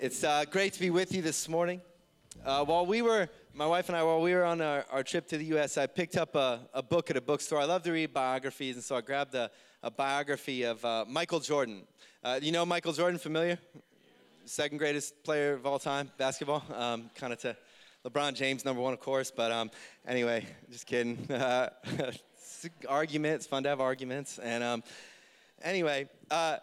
It's uh, great to be with you this morning. Uh, while we were, my wife and I, while we were on our, our trip to the U.S., I picked up a, a, book at a bookstore. I love to read biographies, and so I grabbed a, a biography of uh, Michael Jordan. Uh, you know Michael Jordan, familiar? Second greatest player of all time, basketball. Um, kind of to LeBron James, number one, of course. But um, anyway, just kidding. it's argument. It's fun to have arguments. And um, anyway, uh,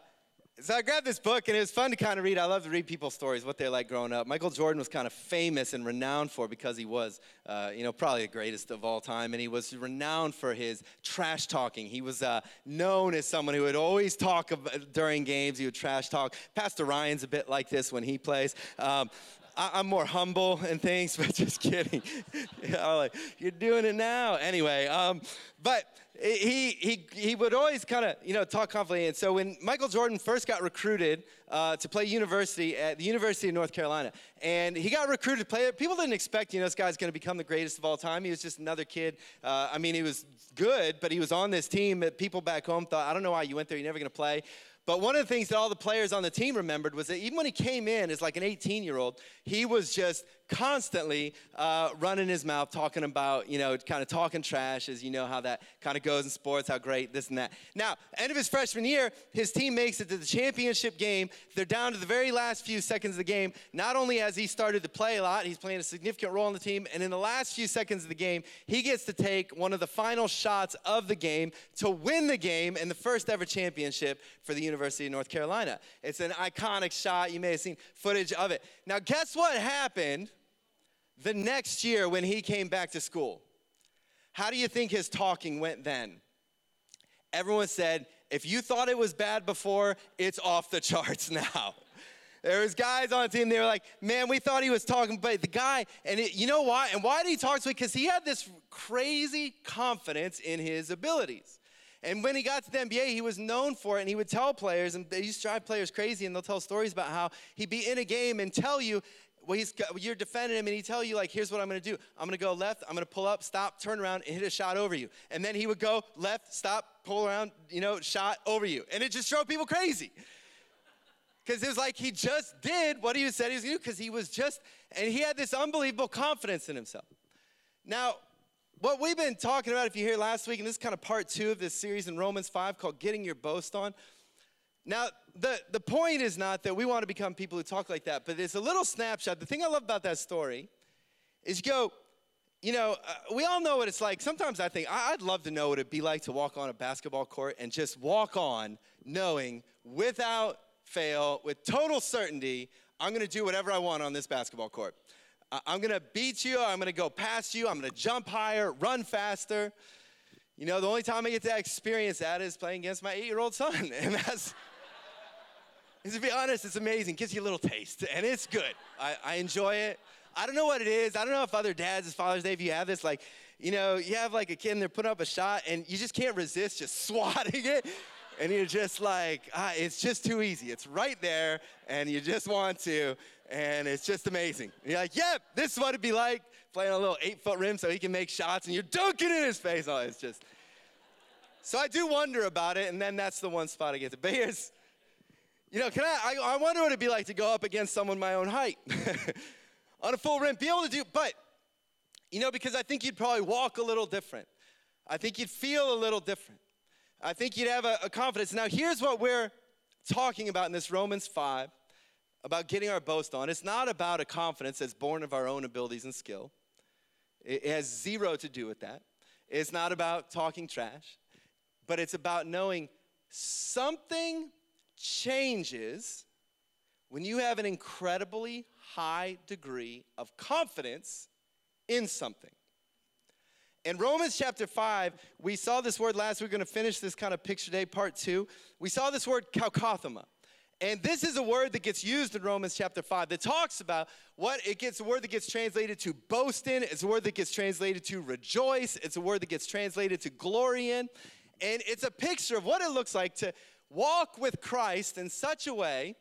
so I grabbed this book and it was fun to kind of read. I love to read people's stories, what they're like growing up. Michael Jordan was kind of famous and renowned for because he was, uh, you know, probably the greatest of all time. And he was renowned for his trash talking. He was uh, known as someone who would always talk about, during games. He would trash talk. Pastor Ryan's a bit like this when he plays. Um, I, am more humble and things, but just kidding. like, you're doing it now. Anyway, um, but he, he, he would always kind of, you know, talk confidently. And so when Michael Jordan first got recruited uh, to play university at the University of North Carolina, and he got recruited to play, people didn't expect, you know, this guy's going to become the greatest of all time. He was just another kid. Uh, I mean, he was good, but he was on this team that people back home thought, I don't know why you went there, you're never going to play. But one of the things that all the players on the team remembered was that even when he came in as like an 18 year old, he was just constantly uh, running his mouth, talking about, you know, kind of talking trash, as you know how that kind of goes in sports, how great this and that. Now, end of his freshman year, his team makes it to the championship game. They're down to the very last few seconds of the game. Not only has he started to play a lot, he's playing a significant role in the team, and in the last few seconds of the game, he gets to take one of the final shots of the game to win the game and the first ever championship for the University of North Carolina. It's an iconic shot. You may have seen footage of it. Now, guess what happened? The next year when he came back to school. How do you think his talking went then? Everyone said, if you thought it was bad before, it's off the charts now. There was guys on the team, they were like, man, we thought he was talking, but the guy, and it, you know why? And why did he talk to me? Because he had this crazy confidence in his abilities. And when he got to the NBA, he was known for it, and he would tell players, and they used to drive players crazy, and they'll tell stories about how he'd be in a game and tell you, well, he's, you're defending him, and he tell you like, here's what I'm going to do. I'm going to go left. I'm going to pull up, stop, turn around, and hit a shot over you. And then he would go left, stop, pull around, you know, shot over you, and it just drove people crazy. Because it was like he just did what he said he was going to do. Because he was just, and he had this unbelievable confidence in himself. Now, what we've been talking about, if you hear last week, and this is kind of part two of this series in Romans 5 called Getting Your Boast On. Now, the, the point is not that we want to become people who talk like that, but it's a little snapshot. The thing I love about that story is you go, you know, uh, we all know what it's like. Sometimes I think I'd love to know what it'd be like to walk on a basketball court and just walk on knowing without fail, with total certainty, I'm going to do whatever I want on this basketball court. I'm going to beat you, I'm going to go past you, I'm going to jump higher, run faster. You know, the only time I get to experience that is playing against my eight year old son. And that's. To be honest, it's amazing. Gives you a little taste, and it's good. I, I enjoy it. I don't know what it is. I don't know if other dads, it's Father's Day, if you have this, like, you know, you have like a kid and they're putting up a shot and you just can't resist just swatting it. And you're just like, ah, it's just too easy. It's right there and you just want to. And it's just amazing. And you're like, yep, this is what it'd be like playing a little eight foot rim so he can make shots and you're dunking in his face. Oh, it's just. So I do wonder about it. And then that's the one spot I get to. But here's, you know, can I, I, I wonder what it'd be like to go up against someone my own height on a full rim, be able to do, but, you know, because I think you'd probably walk a little different. I think you'd feel a little different. I think you'd have a, a confidence. Now, here's what we're talking about in this Romans 5 about getting our boast on. It's not about a confidence that's born of our own abilities and skill, it has zero to do with that. It's not about talking trash, but it's about knowing something changes when you have an incredibly high degree of confidence in something. In Romans chapter 5, we saw this word last week. We're going to finish this kind of picture day, part two. We saw this word kaukothema. And this is a word that gets used in Romans chapter 5 that talks about what it gets a word that gets translated to boast in, it's a word that gets translated to rejoice, it's a word that gets translated to glory in. And it's a picture of what it looks like to walk with Christ in such a way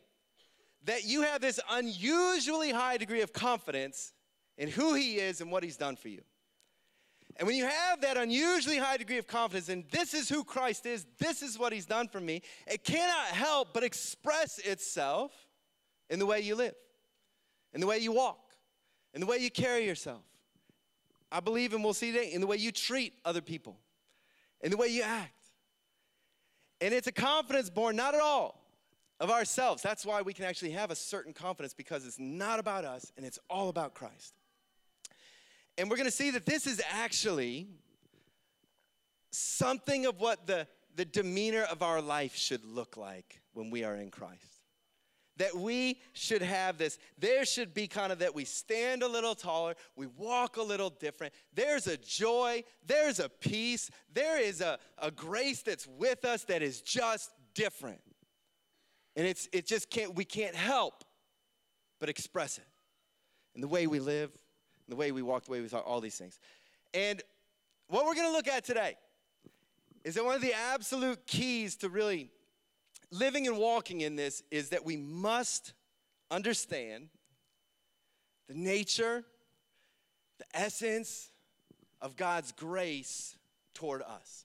that you have this unusually high degree of confidence in who He is and what He's done for you. And when you have that unusually high degree of confidence in this is who Christ is, this is what He's done for me, it cannot help but express itself in the way you live. in the way you walk, in the way you carry yourself. I believe, and we'll see today, in the way you treat other people, in the way you act. And it's a confidence born not at all of ourselves. That's why we can actually have a certain confidence because it's not about us and it's all about Christ. And we're going to see that this is actually something of what the, the demeanor of our life should look like when we are in Christ. That we should have this. There should be kind of that we stand a little taller, we walk a little different. There's a joy, there's a peace, there is a, a grace that's with us that is just different. And it's it just can't we can't help but express it. In the way we live, in the way we walk, the way we talk, all these things. And what we're gonna look at today is that one of the absolute keys to really living and walking in this is that we must understand the nature, the essence of God's grace toward us.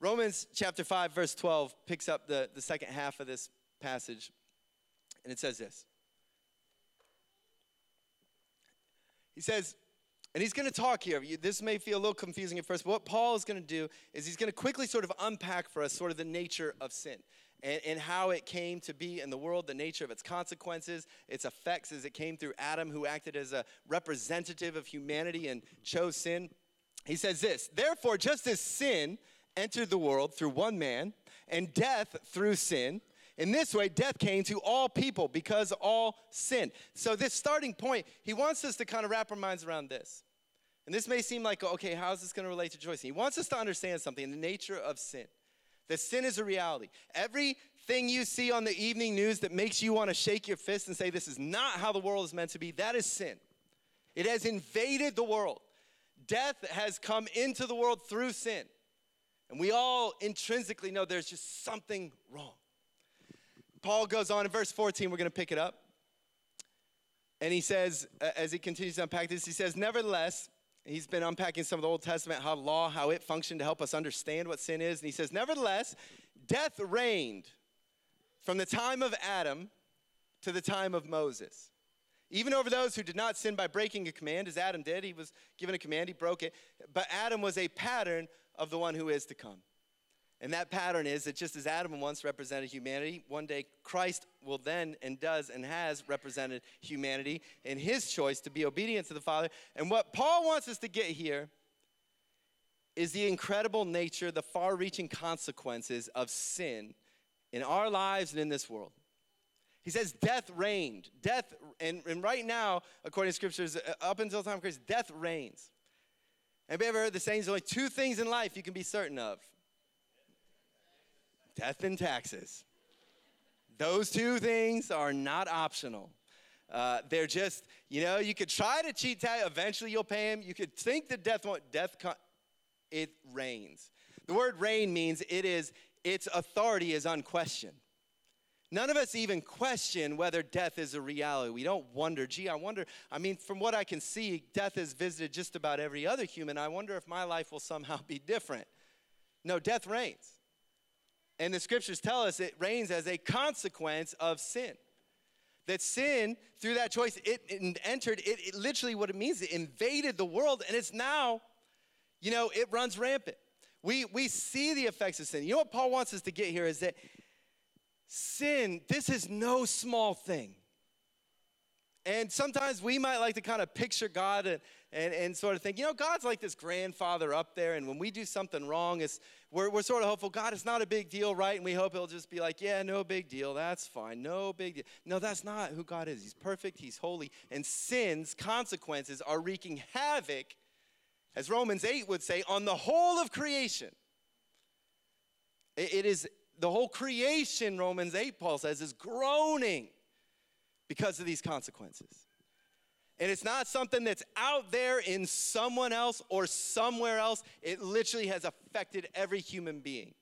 Romans chapter 5, verse 12 picks up the, the second half of this passage, and it says this. He says, and he's going to talk here. This may feel a little confusing at first, but what Paul is going to do is he's going to quickly sort of unpack for us sort of the nature of sin and, and how it came to be in the world, the nature of its consequences, its effects as it came through Adam, who acted as a representative of humanity and chose sin. He says this Therefore, just as sin entered the world through one man, and death through sin, in this way, death came to all people because all sinned. So, this starting point, he wants us to kind of wrap our minds around this. And this may seem like, okay, how is this going to relate to Joyce? He wants us to understand something the nature of sin. That sin is a reality. Everything you see on the evening news that makes you want to shake your fist and say, this is not how the world is meant to be, that is sin. It has invaded the world. Death has come into the world through sin. And we all intrinsically know there's just something wrong. Paul goes on in verse 14, we're going to pick it up. And he says, as he continues to unpack this, he says, Nevertheless, He's been unpacking some of the Old Testament, how law, how it functioned to help us understand what sin is. And he says, Nevertheless, death reigned from the time of Adam to the time of Moses. Even over those who did not sin by breaking a command, as Adam did. He was given a command, he broke it. But Adam was a pattern of the one who is to come. And that pattern is that just as Adam once represented humanity, one day Christ will then and does and has represented humanity in his choice to be obedient to the Father. And what Paul wants us to get here is the incredible nature, the far reaching consequences of sin in our lives and in this world. He says death reigned. Death, and, and right now, according to scriptures, uh, up until time of Christ, death reigns. Anybody ever heard the saying, there's only two things in life you can be certain of death and taxes. Those two things are not optional. Uh, they're just, you know, you could try to cheat tax. Eventually, you'll pay him. You could think that death won't. Death, con- it reigns. The word reign means it is its authority is unquestioned. None of us even question whether death is a reality. We don't wonder, gee, I wonder. I mean, from what I can see, death has visited just about every other human. I wonder if my life will somehow be different. No, death reigns. And the scriptures tell us it reigns as a consequence of sin. That sin, through that choice, it, it entered, it, it literally what it means, it invaded the world, and it's now, you know, it runs rampant. We, we see the effects of sin. You know what Paul wants us to get here is that sin, this is no small thing. And sometimes we might like to kind of picture God and, and, and sort of think, you know, God's like this grandfather up there, and when we do something wrong, it's, we're, we're sort of hopeful, God, it's not a big deal, right? And we hope He'll just be like, yeah, no big deal, that's fine, no big deal. No, that's not who God is. He's perfect, He's holy, and sin's consequences are wreaking havoc, as Romans 8 would say, on the whole of creation. it, it is the whole creation, Romans 8, Paul says, is groaning because of these consequences. And it's not something that's out there in someone else or somewhere else. It literally has affected every human being.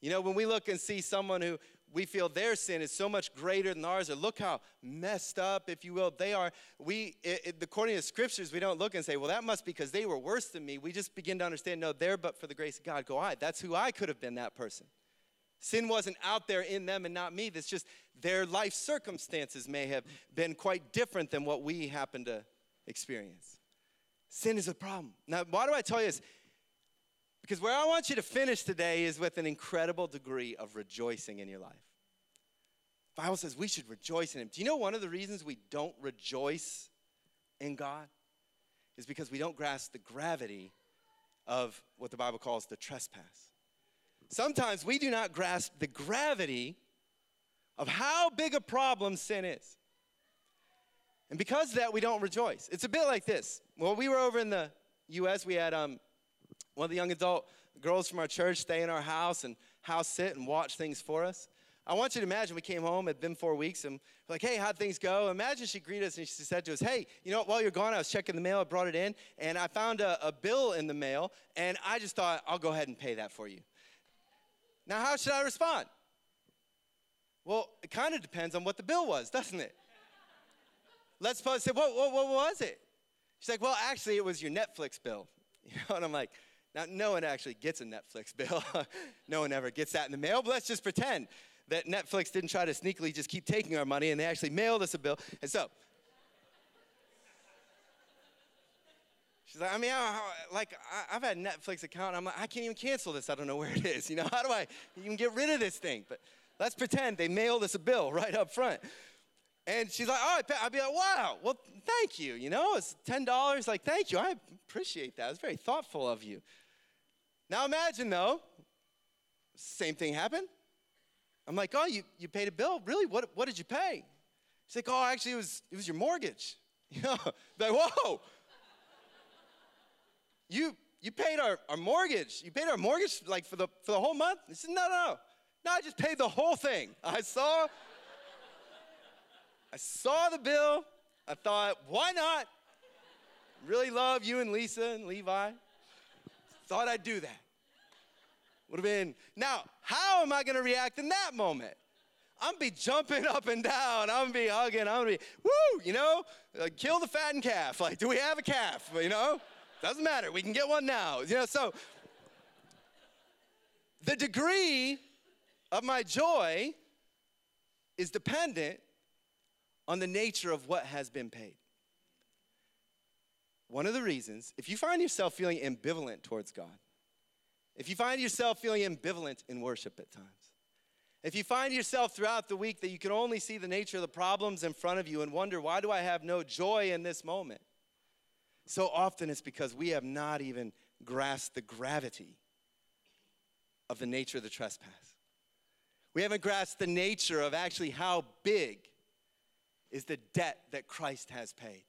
You know, when we look and see someone who we feel their sin is so much greater than ours, or look how messed up, if you will, they are. We, it, it, according to scriptures, we don't look and say, well, that must be because they were worse than me. We just begin to understand, no, they're but for the grace of God go I. That's who I could have been, that person. Sin wasn't out there in them and not me. That's just their life circumstances may have been quite different than what we happen to experience. Sin is a problem. Now, why do I tell you this? Because where I want you to finish today is with an incredible degree of rejoicing in your life. The Bible says we should rejoice in Him. Do you know one of the reasons we don't rejoice in God? Is because we don't grasp the gravity of what the Bible calls the trespass. Sometimes we do not grasp the gravity of how big a problem sin is. And because of that, we don't rejoice. It's a bit like this. Well, we were over in the U.S., we had um, one of the young adult girls from our church stay in our house and house sit and watch things for us. I want you to imagine we came home, had been four weeks, and we're like, hey, how'd things go? Imagine she greeted us and she said to us, hey, you know, while you're gone, I was checking the mail, I brought it in, and I found a, a bill in the mail, and I just thought, I'll go ahead and pay that for you. Now, how should I respond? Well, it kind of depends on what the bill was, doesn't it? Let's suppose, say, what, what, what was it? She's like, well, actually, it was your Netflix bill. You know, and I'm like, now, no one actually gets a Netflix bill. no one ever gets that in the mail, but let's just pretend that Netflix didn't try to sneakily just keep taking our money and they actually mailed us a bill. And so, she's like, I mean, I, like, I, have had Netflix account. I'm like, I can't even cancel this. I don't know where it is. You know, how do I even get rid of this thing? But let's pretend they mailed us a bill right up front. And she's like, oh, I'd be like, wow, well, thank you. You know, it's $10. Like, thank you. I appreciate that. It's very thoughtful of you. Now imagine, though, same thing happened. I'm like, oh, you, you paid a bill? Really? What, what did you pay? She's like, oh, actually, it was, it was your mortgage. You know, like, whoa. You, you paid our, our mortgage. You paid our mortgage like for the, for the whole month? He said, no, no, no. No, I just paid the whole thing. I saw, I saw the bill. I thought, why not? Really love you and Lisa and Levi. Thought I'd do that. Would have been, now, how am I gonna react in that moment? I'm gonna be jumping up and down. I'm gonna be hugging. I'm gonna be, woo, you know, uh, kill the fattened calf. Like, do we have a calf? You know, doesn't matter. We can get one now. You know, so the degree of my joy is dependent on the nature of what has been paid. One of the reasons, if you find yourself feeling ambivalent towards God, if you find yourself feeling ambivalent in worship at times, if you find yourself throughout the week that you can only see the nature of the problems in front of you and wonder, why do I have no joy in this moment? So often it's because we have not even grasped the gravity of the nature of the trespass. We haven't grasped the nature of actually how big is the debt that Christ has paid.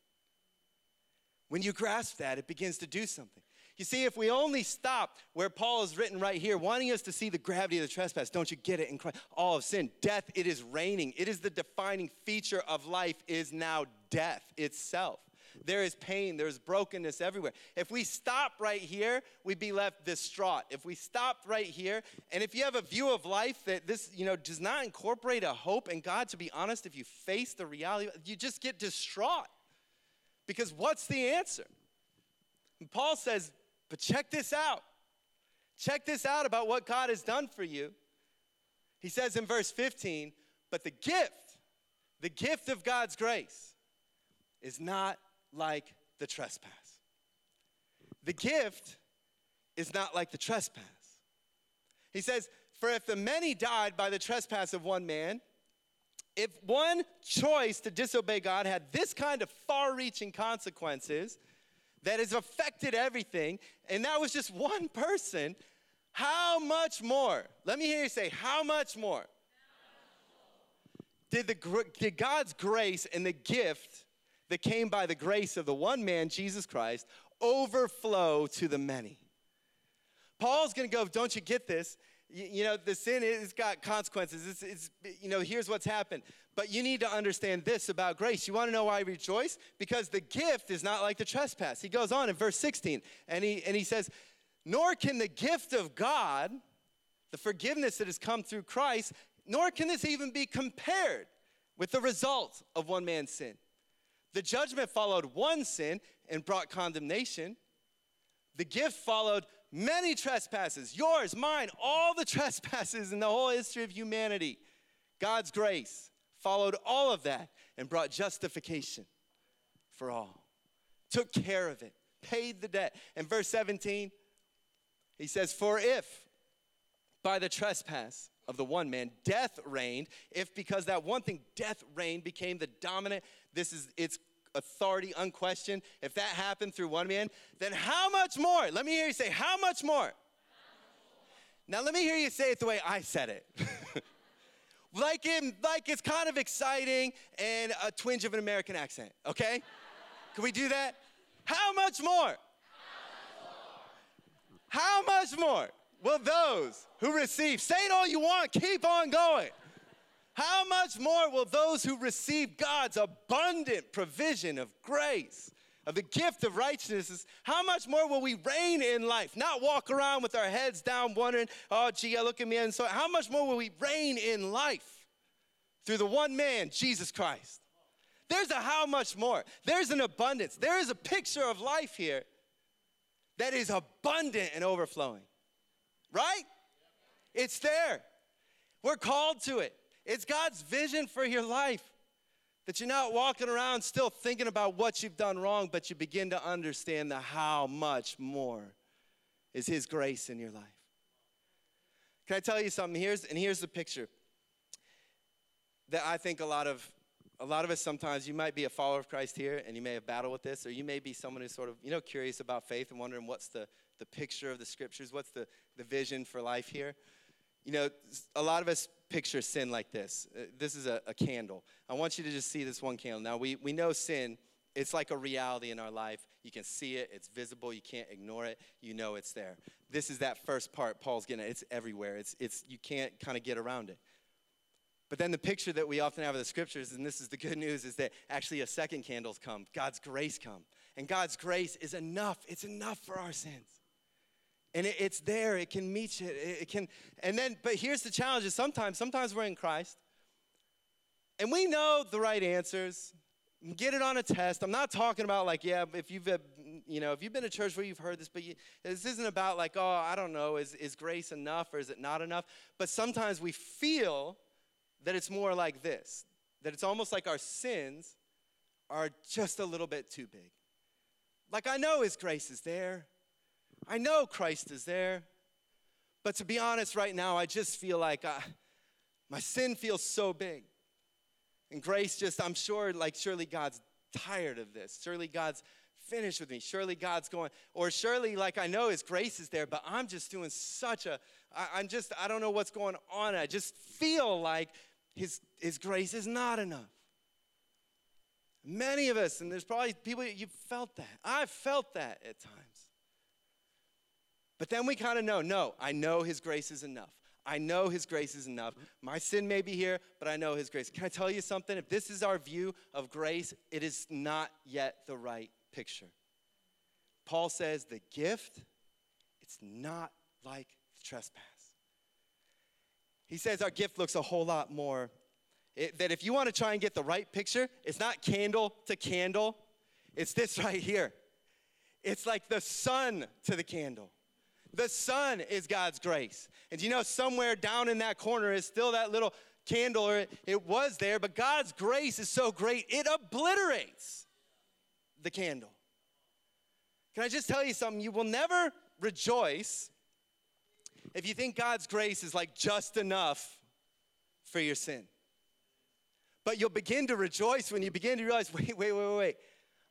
When you grasp that, it begins to do something. You see, if we only stop where Paul is written right here, wanting us to see the gravity of the trespass, don't you get it in Christ? All of sin, death, it is reigning. It is the defining feature of life, is now death itself. There is pain, there's brokenness everywhere. If we stop right here, we'd be left distraught. If we stop right here, and if you have a view of life that this, you know, does not incorporate a hope in God, to be honest, if you face the reality, you just get distraught. Because what's the answer? And Paul says, but check this out. Check this out about what God has done for you. He says in verse 15, but the gift, the gift of God's grace, is not like the trespass. The gift is not like the trespass. He says, For if the many died by the trespass of one man, if one choice to disobey God had this kind of far reaching consequences that has affected everything, and that was just one person, how much more? Let me hear you say, How much more? Did, the, did God's grace and the gift that came by the grace of the one man, Jesus Christ, overflow to the many. Paul's gonna go, don't you get this? You, know, the sin has got consequences. It's, it's, you know, here's what's happened. But you need to understand this about grace. You wanna know why I rejoice? Because the gift is not like the trespass. He goes on in verse 16, and he, and he says, Nor can the gift of God, the forgiveness that has come through Christ, nor can this even be compared with the result of one man's sin. The judgment followed one sin and brought condemnation. The gift followed many trespasses, yours, mine, all the trespasses in the whole history of humanity. God's grace followed all of that and brought justification for all, took care of it, paid the debt. In verse 17, he says, For if by the trespass of the one man death reigned, if because that one thing, death reigned, became the dominant, this is its authority unquestioned, if that happened through one man, then how much more? Let me hear you say, How much more? Now let me hear you say it the way I said it. like, in, like it's kind of exciting and a twinge of an American accent, okay? Can we do that? How much more? How much more will those who receive, say it all you want, keep on going. How much more will those who receive God's abundant provision of grace, of the gift of righteousness, how much more will we reign in life? Not walk around with our heads down wondering, oh, gee, look at me. And so, how much more will we reign in life through the one man, Jesus Christ? There's a how much more. There's an abundance. There is a picture of life here that is abundant and overflowing. Right? It's there. We're called to it. It's God's vision for your life. That you're not walking around still thinking about what you've done wrong, but you begin to understand the how much more is His grace in your life. Can I tell you something? Here's and here's the picture that I think a lot of a lot of us sometimes you might be a follower of Christ here and you may have battled with this, or you may be someone who's sort of, you know, curious about faith and wondering what's the, the picture of the scriptures, what's the, the vision for life here. You know, a lot of us picture sin like this. Uh, this is a, a candle. I want you to just see this one candle. Now, we, we know sin, it's like a reality in our life. You can see it, it's visible, you can't ignore it, you know it's there. This is that first part Paul's getting at. It's everywhere. It's, it's, you can't kind of get around it. But then the picture that we often have of the scriptures, and this is the good news, is that actually a second candle's come. God's grace come. And God's grace is enough. It's enough for our sins and it, it's there it can meet you it, it can and then but here's the challenge is sometimes sometimes we're in christ and we know the right answers get it on a test i'm not talking about like yeah if you've you know if you've been to church where you've heard this but you, this isn't about like oh i don't know is, is grace enough or is it not enough? But sometimes we feel that it's more like this that it's almost like our sins are just a little bit too big. Like i know his grace is there I know Christ is there. But to be honest, right now, I just feel like uh, my sin feels so big. And grace just, I'm sure, like, surely God's tired of this. Surely God's finished with me. Surely God's going, or surely, like, I know His grace is there, but I'm just doing such a, I, I'm just, I don't know what's going on. I just feel like His, His grace is not enough. Many of us, and there's probably people, you've felt that. I've felt that at times. But then we kind of know no, I know His grace is enough. I know His grace is enough. My sin may be here, but I know His grace. Can I tell you something? If this is our view of grace, it is not yet the right picture. Paul says the gift, it's not like the trespass. He says our gift looks a whole lot more. It, that if you want to try and get the right picture, it's not candle to candle, it's this right here. It's like the sun to the candle. The sun is God's grace. And you know, somewhere down in that corner is still that little candle, or it, was there, but God's grace is so great, it obliterates the candle. Can I just tell you something? You will never rejoice if you think God's grace is like just enough for your sin. But you'll begin to rejoice when you begin to realize wait, wait, wait, wait.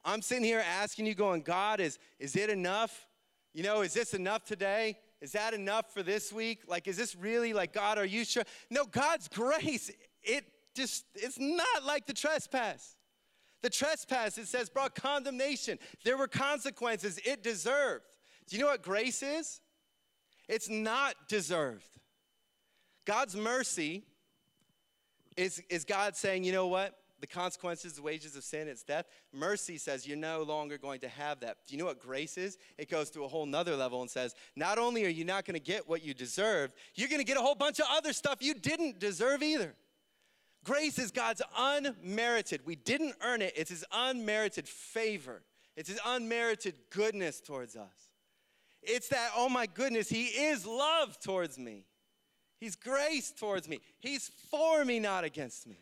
I'm sitting here asking you, going, God, is, is it enough? You know, is this enough today? Is that enough for this week? Like, is this really like, God, are you sure? No, God's grace, it just, it's not like the trespass. The trespass, it says, brought condemnation. There were consequences it deserved. Do you know what grace is? It's not deserved. God's mercy is, is God saying, you know what? The consequences, the wages of sin, it's death. Mercy says you're no longer going to have that. Do you know what grace is? It goes to a whole nother level and says, not only are you not going to get what you deserve, you're going to get a whole bunch of other stuff you didn't deserve either. Grace is God's unmerited, we didn't earn it, it's His unmerited favor, it's His unmerited goodness towards us. It's that, oh my goodness, He is love towards me. He's grace towards me. He's for me, not against me.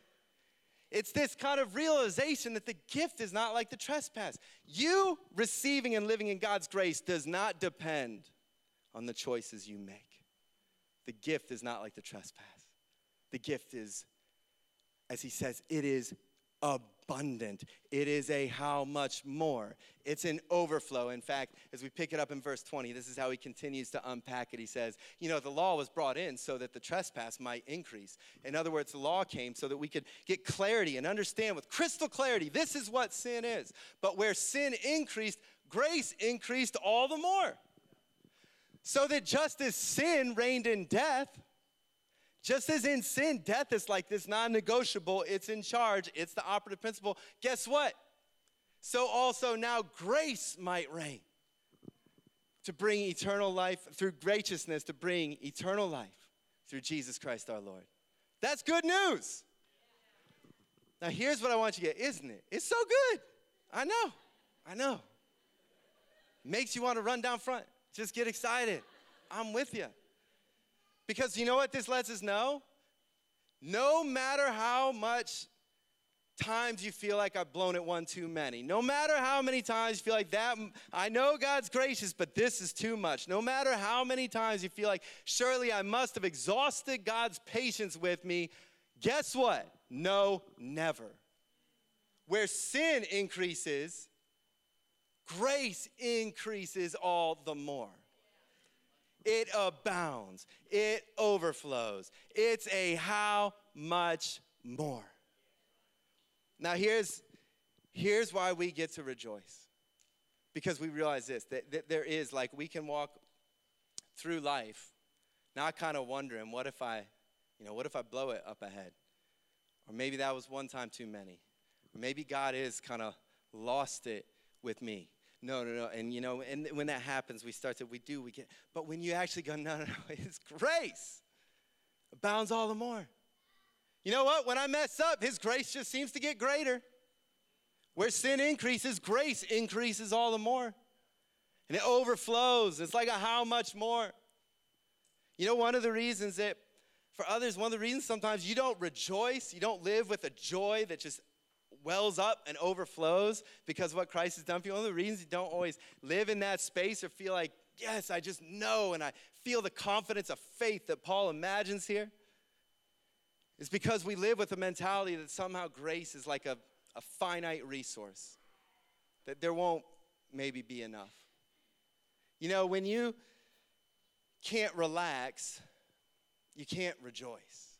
It's this kind of realization that the gift is not like the trespass. You receiving and living in God's grace does not depend on the choices you make. The gift is not like the trespass. The gift is, as he says, it is abundant. It is a how much more. It's an overflow. In fact, as we pick it up in verse 20, this is how he continues to unpack it. He says, You know, the law was brought in so that the trespass might increase. In other words, the law came so that we could get clarity and understand with crystal clarity this is what sin is. But where sin increased, grace increased all the more. So that just as sin reigned in death, just as in sin, death is like this non negotiable, it's in charge, it's the operative principle. Guess what? So also now grace might reign to bring eternal life through graciousness, to bring eternal life through Jesus Christ our Lord. That's good news. Now, here's what I want you to get, isn't it? It's so good. I know. I know. Makes you want to run down front. Just get excited. I'm with you. Because you know what this lets us know? No matter how much times you feel like I've blown it one too many, no matter how many times you feel like that, I know God's gracious, but this is too much. No matter how many times you feel like, surely I must have exhausted God's patience with me, guess what? No, never. Where sin increases, grace increases all the more. It abounds, it overflows. It's a how much more. Now, here's, here's why we get to rejoice. Because we realize this that, that there is, like, we can walk through life not kind of wondering, what if I, you know, what if I blow it up ahead? Or maybe that was one time too many. Or maybe God is kind of lost it with me. No, no, no. And you know, and when that happens, we start to, we do, we get, but when you actually go, no, no, no, His grace abounds all the more. You know what? When I mess up, His grace just seems to get greater. Where sin increases, grace increases all the more. And it overflows. It's like a how much more. You know, one of the reasons that, for others, one of the reasons sometimes you don't rejoice, you don't live with a joy that just wells up and overflows because what Christ has done for you. One of the reasons you don't always live in that space or feel like, yes, I just know and I feel the confidence of faith that Paul imagines here is because we live with a mentality that somehow grace is like a, a finite resource, that there won't maybe be enough. You know, when you can't relax, you can't rejoice.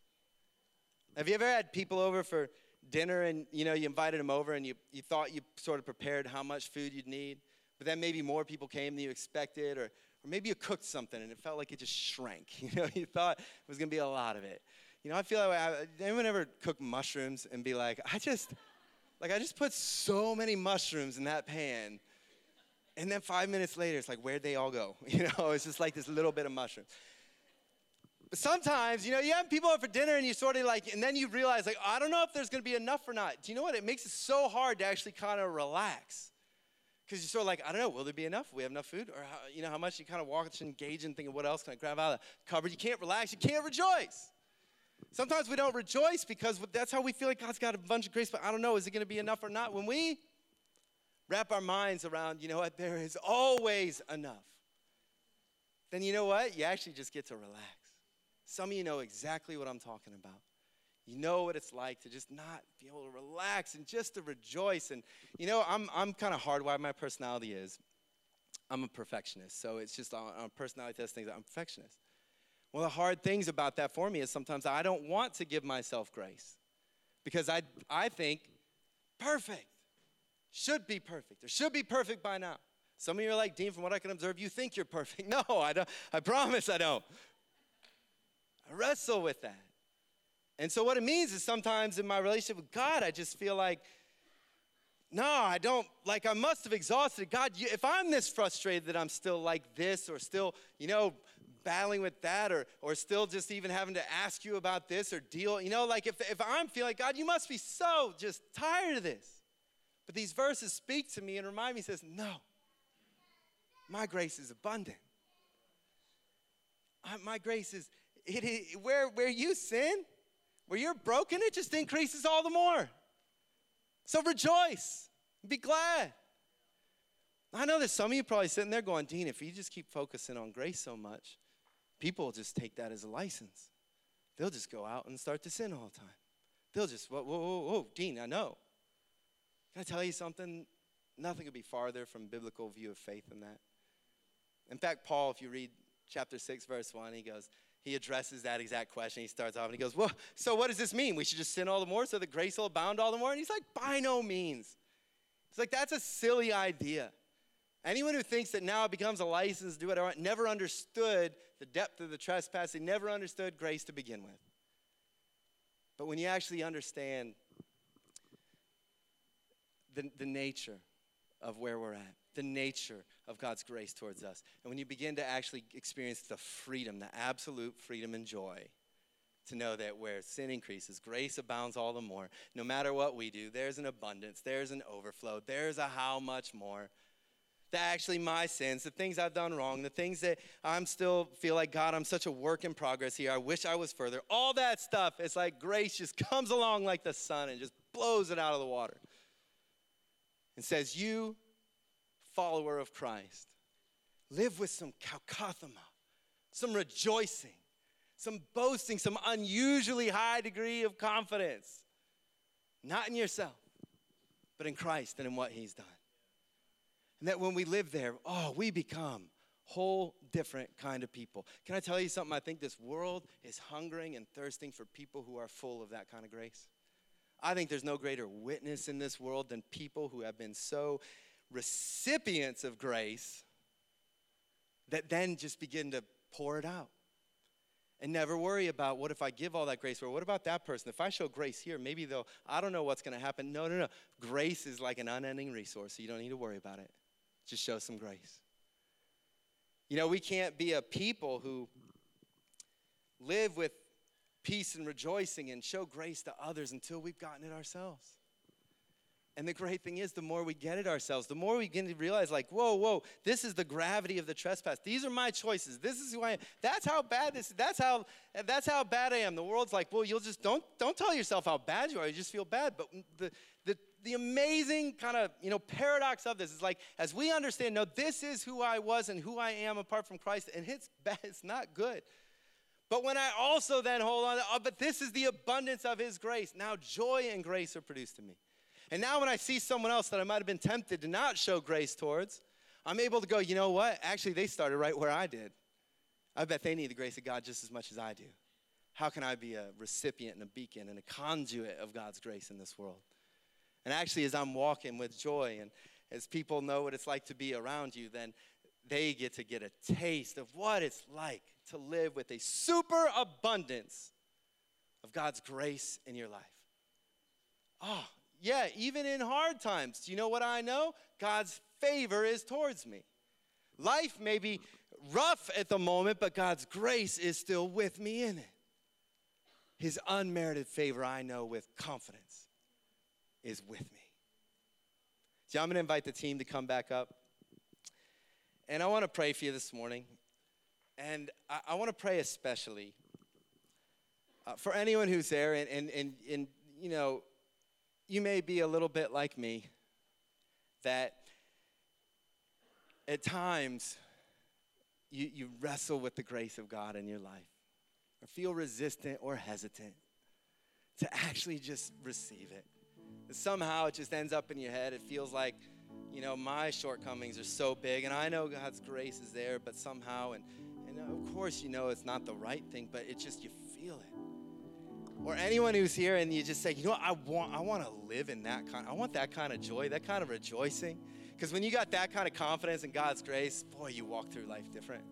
Have you ever had people over for dinner and you know you invited them over and you, you thought you sort of prepared how much food you'd need but then maybe more people came than you expected or, or maybe you cooked something and it felt like it just shrank you know you thought it was going to be a lot of it. You know i feel like I, anyone ever cook mushrooms and be like i just like i just put so many mushrooms in that pan and then five minutes later it's like where'd they all go? You know it's just like this little bit of mushroom but sometimes, you know, you have people over for dinner and you sort of like, and then you realize, like, I don't know if there's gonna be enough or not. Do you know what? It makes it so hard to actually kind of relax. Because you're sort of like, I don't know, will there be enough? We have enough food? Or, how, you know, how much you kind of walk and engage and thinking, what else can I grab out of the cupboard? You can't relax, you can't rejoice. Sometimes we don't rejoice because that's how we feel like God's got a bunch of grace, but I don't know, is it gonna be enough or not? When we wrap our minds around, you know what, there is always enough, then you know what? You actually just get to relax. Some of you know exactly what I'm talking about. You know what it's like to just not be able to relax and just to rejoice. And you know, I'm, I'm kind of hardwired. My personality is I'm a perfectionist. So it's just uh, on, on personality test things, I'm a perfectionist. One of the hard things about that for me is sometimes I don't want to give myself grace because I, I think perfect should be perfect or should be perfect by now. Some of you are like, Dean, from what I can observe, you think you're perfect. No, I don't. I promise I don't. I wrestle with that. And so, what it means is sometimes in my relationship with God, I just feel like, no, I don't, like, I must have exhausted God. You, if I'm this frustrated that I'm still like this or still, you know, battling with that or, or still just even having to ask you about this or deal, you know, like, if, if I'm feeling, God, you must be so just tired of this. But these verses speak to me and remind me, says, no, my grace is abundant. I, my grace is, it is where, where you sin, where you're broken, it just increases all the more. So rejoice, be glad. I know there's some of you probably sitting there going, Dean, if you just keep focusing on grace so much, people will just take that as a license. They'll just go out and start to sin all the time. They'll just, whoa, whoa, whoa, whoa, Dean, I know. Can I tell you something? Nothing could be farther from biblical view of faith than that. In fact, Paul, if you read chapter 6, verse 1, he goes, he addresses that exact question. He starts off and he goes, Well, so what does this mean? We should just sin all the more so that grace will abound all the more? And he's like, By no means. He's like, That's a silly idea. Anyone who thinks that now it becomes a license to do whatever never understood the depth of the trespass. They never understood grace to begin with. But when you actually understand the, the nature of where we're at, the nature of God's grace towards us, and when you begin to actually experience the freedom, the absolute freedom and joy to know that where sin increases, grace abounds all the more. No matter what we do, there's an abundance, there's an overflow, there's a how much more that actually my sins, the things I've done wrong, the things that I'm still feel like God, I'm such a work in progress here. I wish I was further. All that stuff, it's like grace just comes along like the sun and just blows it out of the water. And says, You, follower of Christ, live with some kaukathema, some rejoicing, some boasting, some unusually high degree of confidence. Not in yourself, but in Christ and in what He's done. And that when we live there, oh, we become whole different kind of people. Can I tell you something? I think this world is hungering and thirsting for people who are full of that kind of grace. I think there's no greater witness in this world than people who have been so recipients of grace that then just begin to pour it out and never worry about what if I give all that grace or what about that person? If I show grace here, maybe they'll, I don't know what's going to happen. No, no, no. Grace is like an unending resource, so you don't need to worry about it. Just show some grace. You know, we can't be a people who live with peace and rejoicing and show grace to others until we've gotten it ourselves. And the great thing is, the more we get it ourselves, the more we begin to realize, like, whoa, whoa, this is the gravity of the trespass. These are my choices. This is who I am. That's how bad this is. That's how, that's how bad I am. The world's like, well, you'll just don't don't tell yourself how bad you are. You just feel bad. But the the the amazing kind of you know paradox of this is like as we understand no this is who i was and who i am apart from christ and it's bad it's not good but when i also then hold on oh, but this is the abundance of his grace now joy and grace are produced in me and now when i see someone else that i might have been tempted to not show grace towards i'm able to go you know what? Actually they started right where i did. I bet they need the grace of god just as much as i do. How can i be a recipient and a beacon and a conduit of god's grace in this world? And actually, as I'm walking with joy and as people know what it's like to be around you, then they get to get a taste of what it's like to live with a super abundance of God's grace in your life. Oh, yeah, even in hard times, do you know what I know? God's favor is towards me. Life may be rough at the moment, but God's grace is still with me in it. His unmerited favor I know with confidence is with me. See, I'm going to invite the team to come back up. And I want to pray for you this morning. And I, I want to pray especially uh, for anyone who's there, and, and, and, and, you know, you may be a little bit like me, that at times you, you wrestle with the grace of God in your life, or feel resistant or hesitant to actually just receive it somehow it just ends up in your head. It feels like, you know, my shortcomings are so big, and I know God's grace is there, but somehow, and, and of course, you know it's not the right thing, but it just, you feel it. Or anyone who's here and you just say, you know what, I want, I want to live in that kind, I want that kind of joy, that kind of rejoicing. Because when you got that kind of confidence in God's grace, boy, you walk through life different.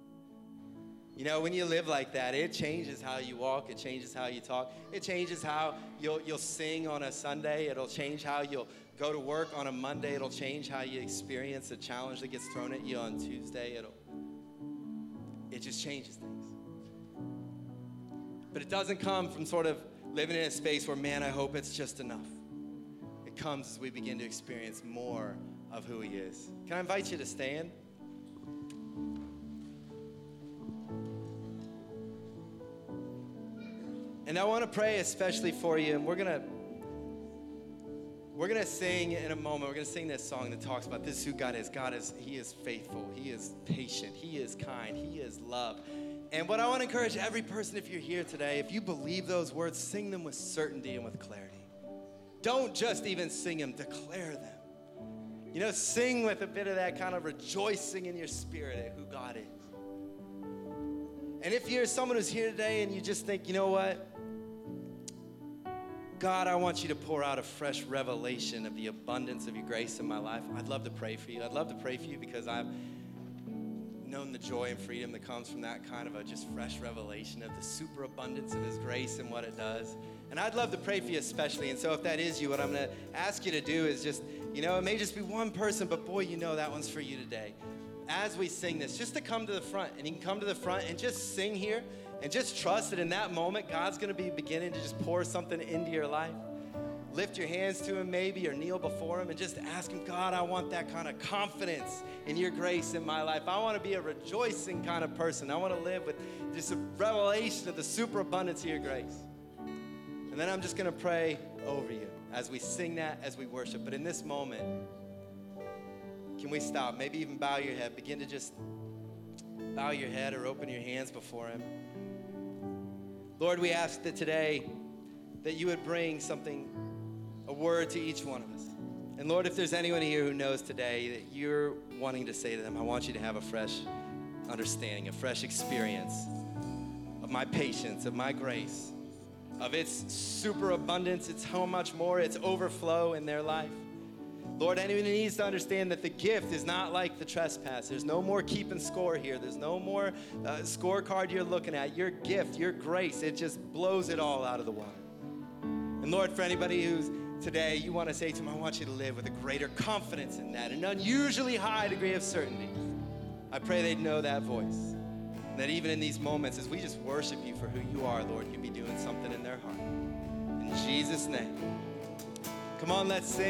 You know, when you live like that, it changes how you walk, it changes how you talk, it changes how you'll, you'll sing on a Sunday, it'll change how you'll go to work on a Monday, it'll change how you experience a challenge that gets thrown at you on Tuesday. It'll, it just changes things. But it doesn't come from sort of living in a space where, man, I hope it's just enough. It comes as we begin to experience more of who He is. Can I invite you to stand? And I want to pray especially for you, and we're gonna we're gonna sing in a moment. We're gonna sing this song that talks about this is who God is. God is He is faithful. He is patient. He is kind. He is love. And what I want to encourage every person, if you're here today, if you believe those words, sing them with certainty and with clarity. Don't just even sing them, declare them. You know, sing with a bit of that kind of rejoicing in your spirit at who God is. And if you're someone who's here today and you just think, you know what? God, I want you to pour out a fresh revelation of the abundance of your grace in my life. I'd love to pray for you. I'd love to pray for you because I've known the joy and freedom that comes from that kind of a just fresh revelation of the superabundance of His grace and what it does. And I'd love to pray for you especially. And so if that is you, what I'm going to ask you to do is just, you know, it may just be one person, but boy, you know that one's for you today. As we sing this, just to come to the front, and you can come to the front and just sing here and just trust that in that moment, God's going to be beginning to just pour something into your life lift your hands to him maybe or kneel before him and just ask him god i want that kind of confidence in your grace in my life. I want to be a rejoicing kind of person. I want to live with just a revelation of the superabundance of your grace. And then i'm just going to pray over you as we sing that as we worship. But in this moment can we stop? Maybe even bow your head. Begin to just bow your head or open your hands before him. Lord we ask that today that you would bring something a word to each one of us. And Lord, if there's anyone here who knows today that you're wanting to say to them, I want you to have a fresh understanding, a fresh experience of my patience, of my grace, of its superabundance, it's how much more, its overflow in their life. Lord, anyone who needs to understand that the gift is not like the trespass. There's no more keeping score here. There's no more uh, scorecard you're looking at. Your gift, your grace, it just blows it all out of the water. And Lord, for anybody who's today, you want to say to them, I want you to live with a greater confidence in that, an unusually high degree of certainty. I pray they'd know that voice. And that even in these moments, as we just worship you for who you are, Lord, you'd be doing something in their heart. In Jesus' name. Come on, let's sing.